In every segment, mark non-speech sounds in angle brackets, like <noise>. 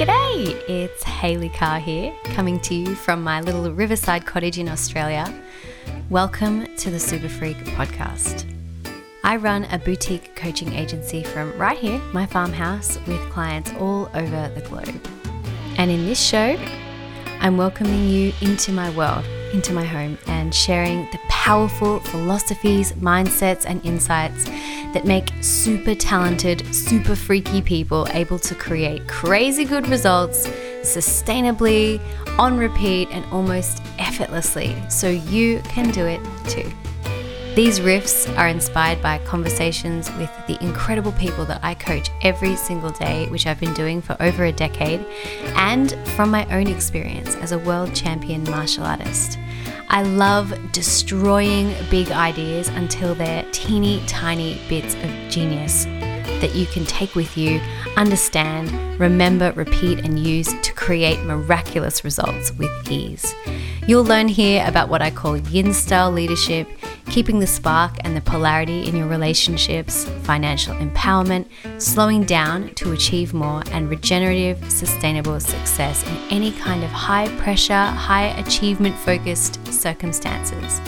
G'day, it's Hayley Carr here, coming to you from my little riverside cottage in Australia. Welcome to the Super Freak podcast. I run a boutique coaching agency from right here, my farmhouse, with clients all over the globe. And in this show, I'm welcoming you into my world, into my home, and sharing the powerful philosophies, mindsets, and insights that make super talented, super freaky people able to create crazy good results sustainably, on repeat, and almost effortlessly so you can do it too. These riffs are inspired by conversations with the incredible people that I coach every single day, which I've been doing for over a decade, and from my own experience as a world champion martial artist. I love destroying big ideas until they're teeny tiny bits of genius that you can take with you, understand, remember, repeat, and use to create miraculous results with ease. You'll learn here about what I call yin style leadership, keeping the spark and the polarity in your relationships, financial empowerment, slowing down to achieve more, and regenerative, sustainable success in any kind of high pressure, high achievement focused circumstances.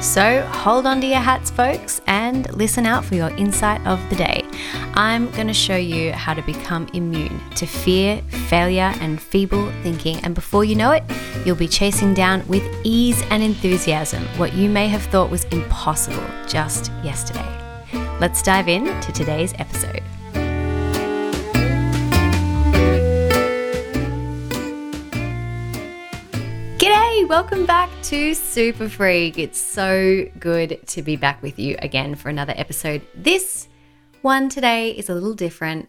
So hold on to your hats, folks, and listen out for your insight of the day. I'm going to show you how to become immune to fear, failure, and feeble thinking. And before you know it, you'll be chasing down with ease and enthusiasm what you may have thought was impossible just yesterday. Let's dive in to today's episode. G'day, welcome back to Super Freak. It's so good to be back with you again for another episode. This one today is a little different.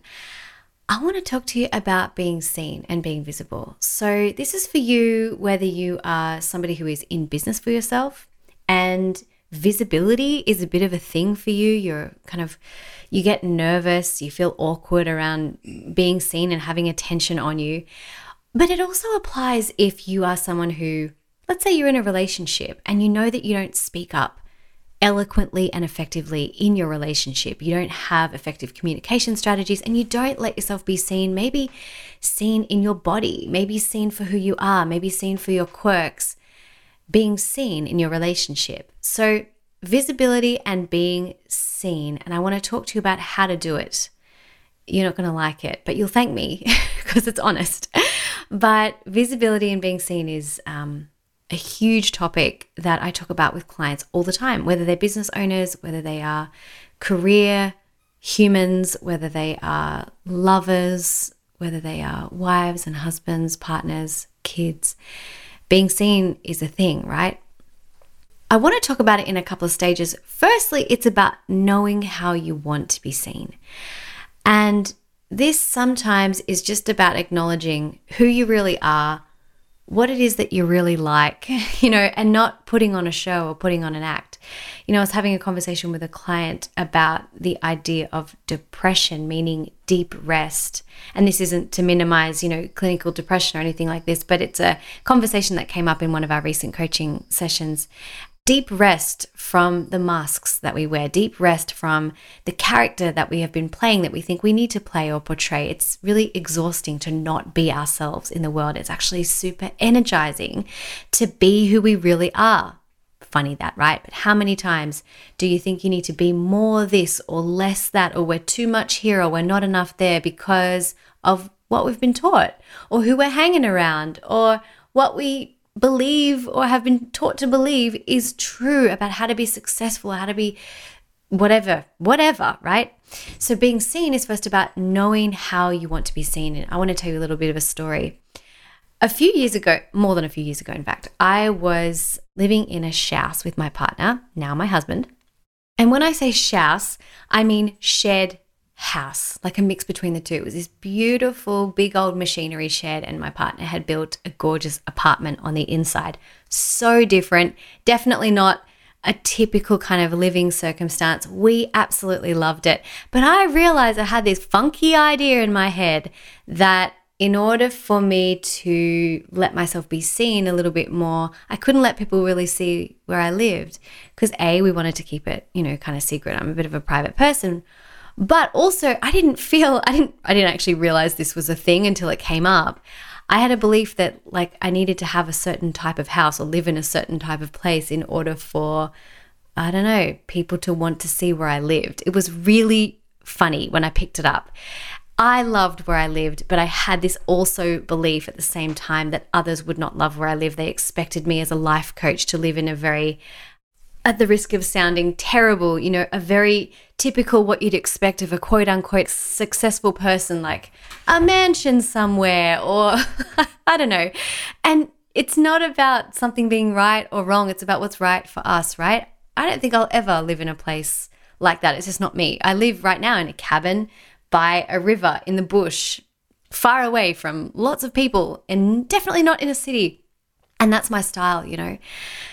I want to talk to you about being seen and being visible. So, this is for you whether you are somebody who is in business for yourself and visibility is a bit of a thing for you. You're kind of, you get nervous, you feel awkward around being seen and having attention on you. But it also applies if you are someone who Let's say you're in a relationship and you know that you don't speak up eloquently and effectively in your relationship. You don't have effective communication strategies and you don't let yourself be seen, maybe seen in your body, maybe seen for who you are, maybe seen for your quirks, being seen in your relationship. So, visibility and being seen. And I want to talk to you about how to do it. You're not going to like it, but you'll thank me <laughs> because it's honest. But visibility and being seen is um, a huge topic that I talk about with clients all the time, whether they're business owners, whether they are career humans, whether they are lovers, whether they are wives and husbands, partners, kids. Being seen is a thing, right? I want to talk about it in a couple of stages. Firstly, it's about knowing how you want to be seen. And this sometimes is just about acknowledging who you really are what it is that you really like, <laughs> you know, and not putting on a show or putting on an act. You know, I was having a conversation with a client about the idea of depression, meaning deep rest. And this isn't to minimize, you know, clinical depression or anything like this, but it's a conversation that came up in one of our recent coaching sessions deep rest from the masks that we wear, deep rest from the character that we have been playing that we think we need to play or portray. It's really exhausting to not be ourselves in the world. It's actually super energizing to be who we really are. Funny that, right? But how many times do you think you need to be more this or less that, or we're too much here or we're not enough there because of what we've been taught, or who we're hanging around, or what we believe or have been taught to believe is true about how to be successful, how to be whatever, whatever, right? So being seen is first about knowing how you want to be seen. And I want to tell you a little bit of a story. A few years ago, more than a few years ago, in fact, I was living in a house with my partner, now my husband. And when I say house, I mean shared house, like a mix between the two. It was this beautiful, big old machinery shed, and my partner had built a gorgeous apartment on the inside. So different, definitely not a typical kind of living circumstance. We absolutely loved it. But I realized I had this funky idea in my head that in order for me to let myself be seen a little bit more, I couldn't let people really see where I lived because A, we wanted to keep it, you know, kind of secret. I'm a bit of a private person. But also, I didn't feel, I didn't, I didn't actually realize this was a thing until it came up. I had a belief that like I needed to have a certain type of house or live in a certain type of place in order for, I don't know, people to want to see where I lived. It was really funny when I picked it up. I loved where I lived, but I had this also belief at the same time that others would not love where I live. They expected me as a life coach to live in a very at the risk of sounding terrible, you know, a very typical what you'd expect of a quote unquote successful person, like a mansion somewhere, or <laughs> I don't know. And it's not about something being right or wrong, it's about what's right for us, right? I don't think I'll ever live in a place like that. It's just not me. I live right now in a cabin by a river in the bush, far away from lots of people, and definitely not in a city. And that's my style, you know.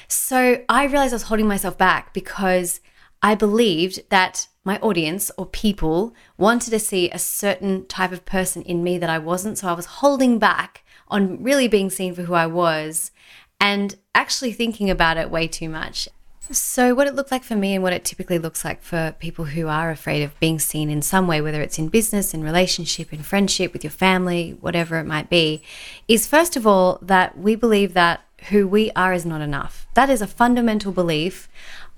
So I realized I was holding myself back because I believed that my audience or people wanted to see a certain type of person in me that I wasn't. So I was holding back on really being seen for who I was and actually thinking about it way too much. So, what it looked like for me and what it typically looks like for people who are afraid of being seen in some way, whether it's in business, in relationship, in friendship, with your family, whatever it might be, is first of all that we believe that who we are is not enough. That is a fundamental belief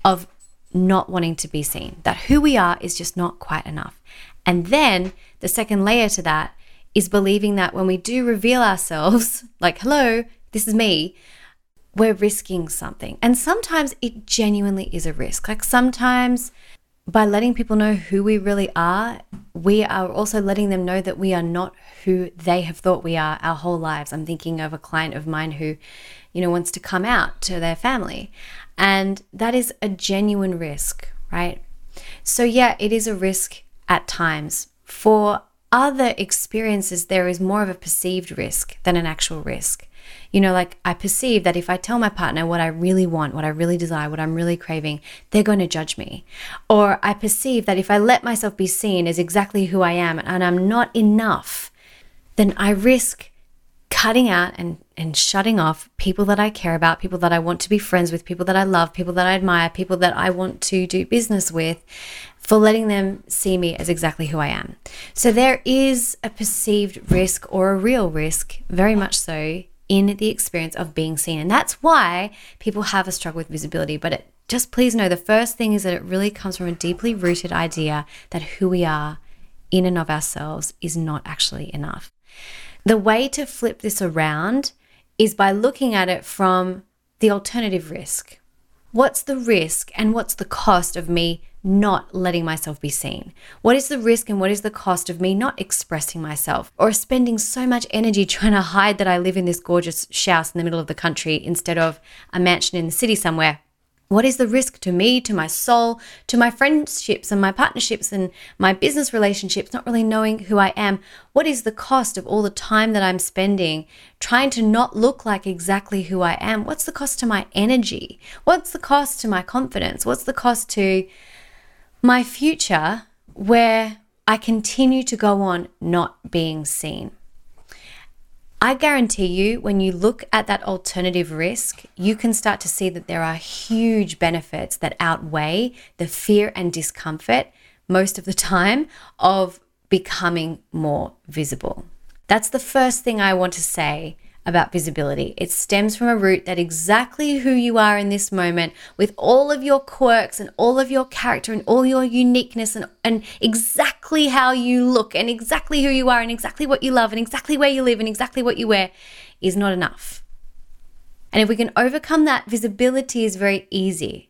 of not wanting to be seen, that who we are is just not quite enough. And then the second layer to that is believing that when we do reveal ourselves, <laughs> like, hello, this is me, we're risking something. And sometimes it genuinely is a risk. Like sometimes by letting people know who we really are, we are also letting them know that we are not who they have thought we are our whole lives. I'm thinking of a client of mine who, you know, wants to come out to their family. And that is a genuine risk, right? So, yeah, it is a risk at times. For other experiences, there is more of a perceived risk than an actual risk. You know, like I perceive that if I tell my partner what I really want, what I really desire, what I'm really craving, they're going to judge me. Or I perceive that if I let myself be seen as exactly who I am and I'm not enough, then I risk cutting out and, and shutting off people that I care about, people that I want to be friends with, people that I love, people that I admire, people that I want to do business with, for letting them see me as exactly who I am. So there is a perceived risk or a real risk, very much so, in the experience of being seen. And that's why people have a struggle with visibility. But it, just please know the first thing is that it really comes from a deeply rooted idea that who we are in and of ourselves is not actually enough. The way to flip this around is by looking at it from the alternative risk. What's the risk and what's the cost of me not letting myself be seen? What is the risk and what is the cost of me not expressing myself or spending so much energy <laughs> trying to hide that I live in this gorgeous house in the middle of the country instead of a mansion in the city somewhere? What is the risk to me, to my soul, to my friendships and my partnerships and my business relationships, not really knowing who I am? What is the cost of all the time that I'm spending trying to not look like exactly who I am? What's the cost to my energy? What's the cost to my confidence? What's the cost to my future where I continue to go on not being seen. I guarantee you, when you look at that alternative risk, you can start to see that there are huge benefits that outweigh the fear and discomfort most of the time of becoming more visible. That's the first thing I want to say about visibility. It stems from a root that exactly who you are in this moment, with all of your quirks and all of your character and all your uniqueness and, and exactly how you look and exactly who you are and exactly what you love and exactly where you live and exactly what you wear is not enough. And if we can overcome that, visibility is very easy.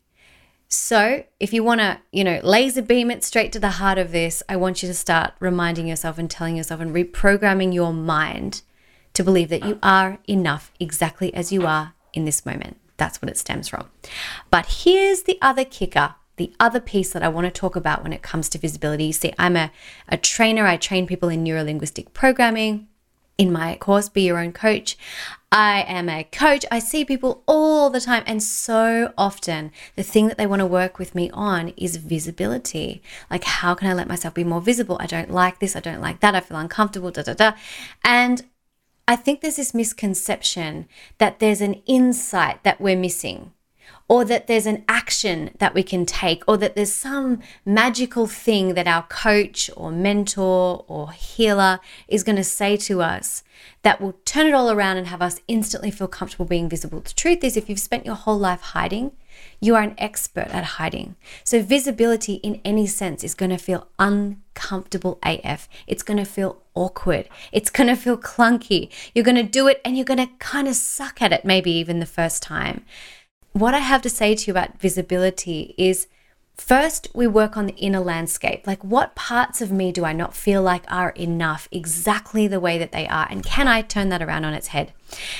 So, if you want to, you know, laser beam it straight to the heart of this, I want you to start reminding yourself and telling yourself and reprogramming your mind to believe that you are enough exactly as you are in this moment. That's what it stems from. But here's the other kicker the other piece that I want to talk about when it comes to visibility. You see, I'm a, a trainer, I train people in neuro linguistic programming. In my course, Be Your Own Coach, I am a coach. I see people all the time. And so often, the thing that they want to work with me on is visibility. Like, how can I let myself be more visible? I don't like this. I don't like that. I feel uncomfortable, da da da. And I think there's this misconception that there's an insight that we're missing. or that there's an action that we can take, or that there's some magical thing that our coach or mentor or healer is going to say to us that will turn it all around and have us instantly feel comfortable being visible. The truth is, if you've spent your whole life hiding, you are an expert at hiding. So, visibility in any sense is going to feel uncomfortable AF. It's going to feel awkward. It's going to feel clunky. You're going to do it and you're going to kind of suck at it, maybe even the first time what I have to say to you about visibility is first we work on the inner landscape. Like, what parts of me do I not feel like are enough exactly the way that they are? And can I turn that around on its head?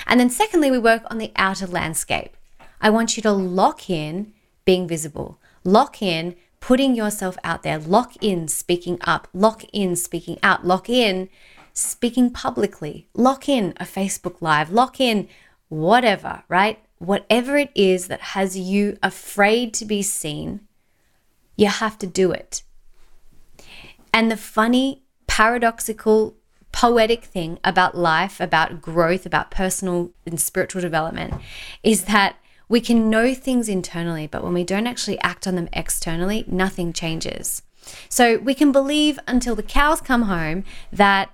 And then, secondly, we work on the outer landscape. I want you to lock in being visible, lock in putting yourself out there, lock in speaking up, lock in speaking out, lock in speaking publicly, lock in a Facebook Live, lock in whatever, right? whatever it is that has you afraid to be seen, you have to do it. And the funny, paradoxical, poetic thing about life, about growth, about personal and spiritual development is that we can know things internally, but when we don't actually act on them externally, nothing changes. So we can believe until the cows come home that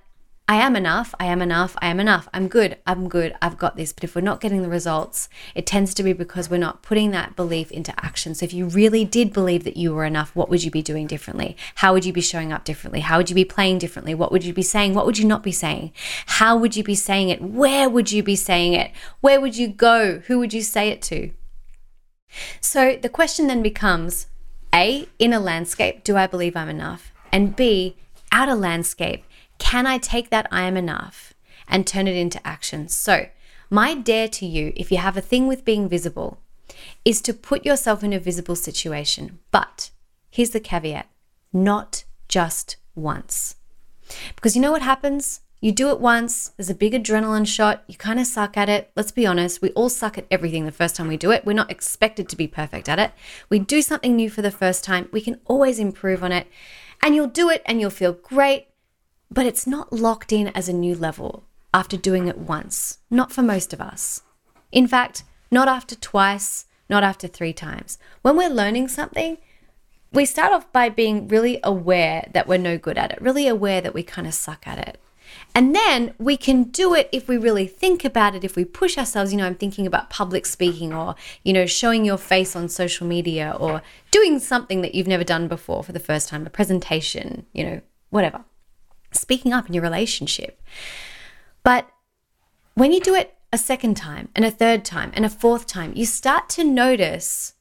I am enough, I am enough, I am enough, I'm good, I'm good, I've got this. But if we're not getting the results, it tends to be because we're not putting that belief into action. So if you really did believe that you were enough, what would you be doing differently? How would you be showing up differently? How would you be playing differently? What would you be saying? What would you not be saying? How would you be saying it? Where would you be saying it? Where would you go? Who would you say it to? So the question then becomes A, inner landscape, do I believe I'm enough? And B, outer landscape, can I take that I am enough and turn it into action? So, my dare to you, if you have a thing with being visible, is to put yourself in a visible situation. But here's the caveat not just once. Because you know what happens? You do it once, there's a big adrenaline shot, you kind of suck at it. Let's be honest, we all suck at everything the first time we do it. We're not expected to be perfect at it. We do something new for the first time, we can always improve on it. And you'll do it and you'll feel great but it's not locked in as a new level after doing it once, not for most of us. In fact, not after twice, not after three times. When we're learning something, we start off by being really aware that we're no good at it, really aware that we kind of suck at it. And then we can do it if we really think about it, if we push ourselves. You know, I'm thinking about public speaking or, you know, showing your face on social media or doing something that you've never done before for the first time, a presentation, you know, whatever speaking up in your relationship. But when you do it a second time and a third time and a fourth time, you start to notice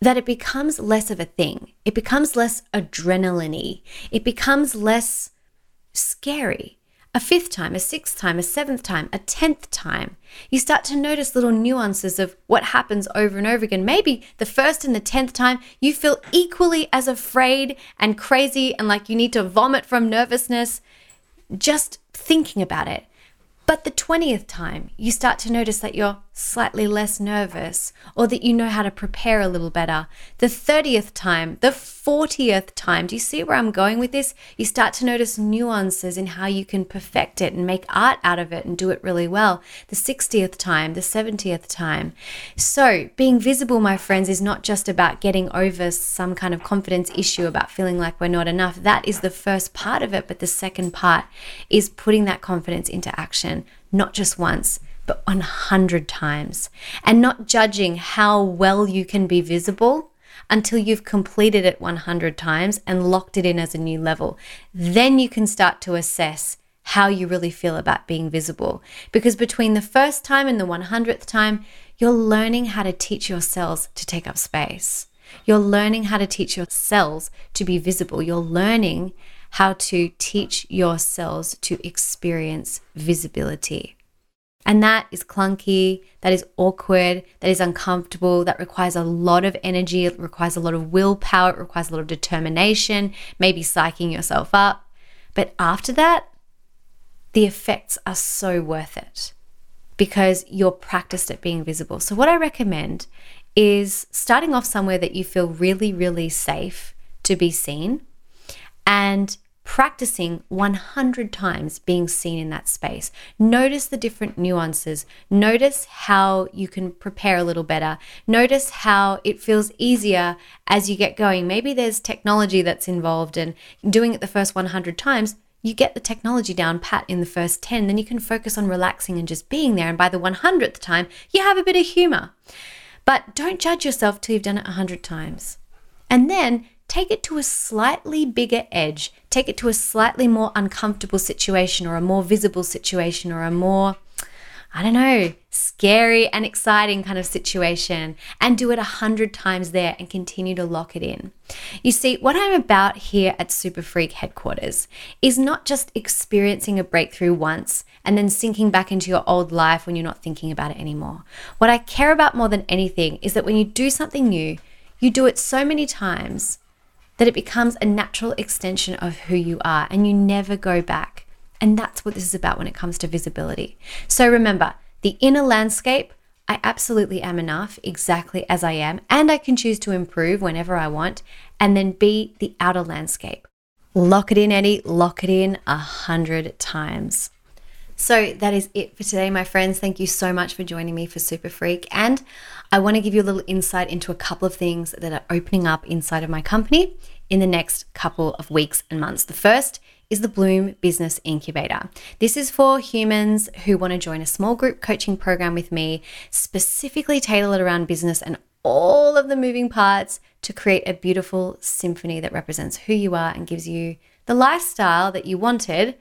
that it becomes less of a thing. It becomes less adrenaline It becomes less scary a fifth time, a sixth time, a seventh time, a tenth time. You start to notice little nuances of what happens over and over again. Maybe the first and the tenth time, you feel equally as afraid and crazy and like you need to vomit from nervousness just thinking about it. But the 20th time, you start to notice that you're slightly less nervous or that you know how to prepare a little better. The 30th time, the 40th time, do you see where I'm going with this? You start to notice nuances in how you can perfect it and make art out of it and do it really well. The 60th time, the 70th time. So, being visible, my friends, is not just about getting over some kind of confidence issue about feeling like we're not enough. That is the first part of it. But the second part is putting that confidence into action, not just once but 100 times, and not judging how well you can be visible until you've completed it 100 times and locked it in as a new level. Then you can start to assess how you really feel about being visible. Because between the first time and the 100th time, you're learning how to teach your cells to take up space. You're learning how to teach your cells to be visible. You're learning how to teach your cells to experience visibility. And that is clunky, that is awkward, that is uncomfortable, that requires a lot of energy, it requires a lot of willpower, it requires a lot of determination, maybe psyching yourself up. But after that, the effects are so worth it because you're practiced at being visible. So, what I recommend is starting off somewhere that you feel really, really safe to be seen and practicing 100 times being seen in that space. Notice the different nuances. Notice how you can prepare a little better. Notice how it feels easier as you get going. Maybe there's technology that's involved, and doing it the first 100 times, you get the technology down pat in the first 10, then you can focus on relaxing and just being there. And by the 100th time, you have a bit of humor. But don't judge yourself till you've done it 100 times. And then take it to a slightly bigger edge, take it to a slightly more uncomfortable situation or a more visible situation or a more, I don't know, scary and exciting kind of situation and do it a hundred times there and continue to lock it in. You see, what I'm about here at Super Freak headquarters is not just experiencing a breakthrough once and then sinking back into your old life when you're not thinking about it anymore. What I care about more than anything is that when you do something new, you do it so many times that it becomes a natural extension of who you are and you never go back. And that's what this is about when it comes to visibility. So remember, the inner landscape, I absolutely am enough exactly as I am, and I can choose to improve whenever I want, and then be the outer landscape. Lock it in, Eddie, lock it in a hundred times. So that is it for today, my friends. Thank you so much for joining me for Super Freak. And I want to give you a little insight into a couple of things that are opening up inside of my company in the next couple of weeks and months. The first is the Bloom Business Incubator. This is for humans who want to join a small group coaching program with me, specifically tailored around business and all of the moving parts to create a beautiful symphony that represents who you are and gives you the lifestyle that you wanted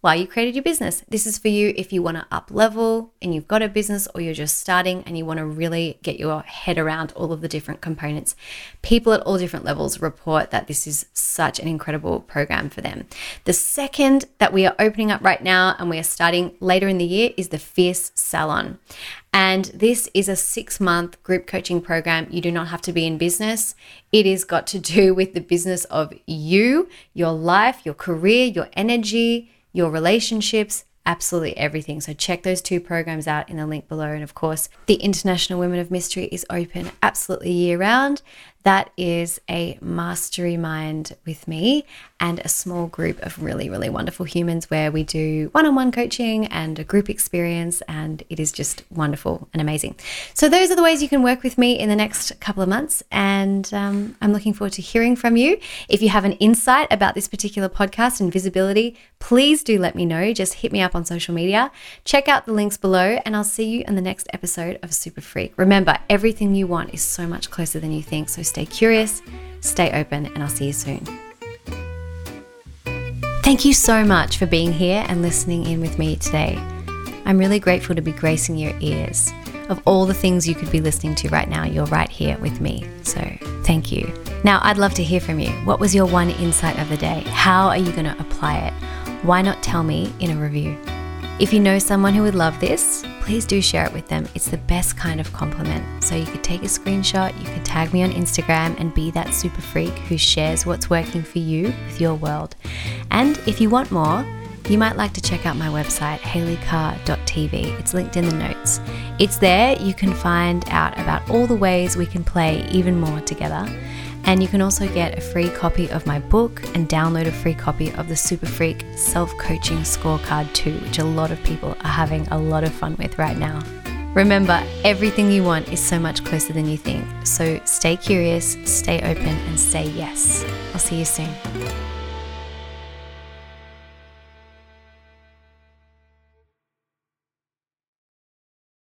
while you created your business. This is for you if you want to up level and you've got a business or you're just starting and you want to really get your head around all of the different components. People at all different levels report that this is such an incredible program for them. The second that we are opening up right now and we are starting later in the year is the Fierce Salon. And this is a six month group coaching program. You do not have to be in business. It is got to do with the business of you, your life, your career, your energy your relationships, absolutely everything. So check those two programs out in the link below. And of course, the International Women of Mystery is open absolutely year round. That is a mastery mind with me and a small group of really, really wonderful humans where we do one on one coaching and a group experience. And it is just wonderful and amazing. So, those are the ways you can work with me in the next couple of months. And um, I'm looking forward to hearing from you. If you have an insight about this particular podcast and visibility, please do let me know. Just hit me up on social media. Check out the links below, and I'll see you in the next episode of Super Freak. Remember, everything you want is so much closer than you think. So, stay curious, stay open, and I'll see you soon. Thank you so much for being here and listening in with me today. I'm really grateful to be gracing your ears. Of all the things you could be listening to right now, you're right here with me. So thank you. Now, I'd love to hear from you. What was your one insight of the day? How are you going to apply it? Why not tell me in a review? If you know someone who would love this, please do share it with them. It's the best kind of compliment. So you could take a screenshot, you could tag me on Instagram and be that super freak who shares what's working for you with your world. And if you want more, you might like to check out my website, hayleycarr.tv. It's linked in the notes. It's there you can find out about all the ways we can play even more together and you can also get a free copy of my book and download a free copy of the Super Freak Self Coaching Scorecard too, which a lot of people are having a lot of fun with right now. Remember, everything you want is so much closer than you think. So stay curious, stay open, and say yes. I'll see you soon.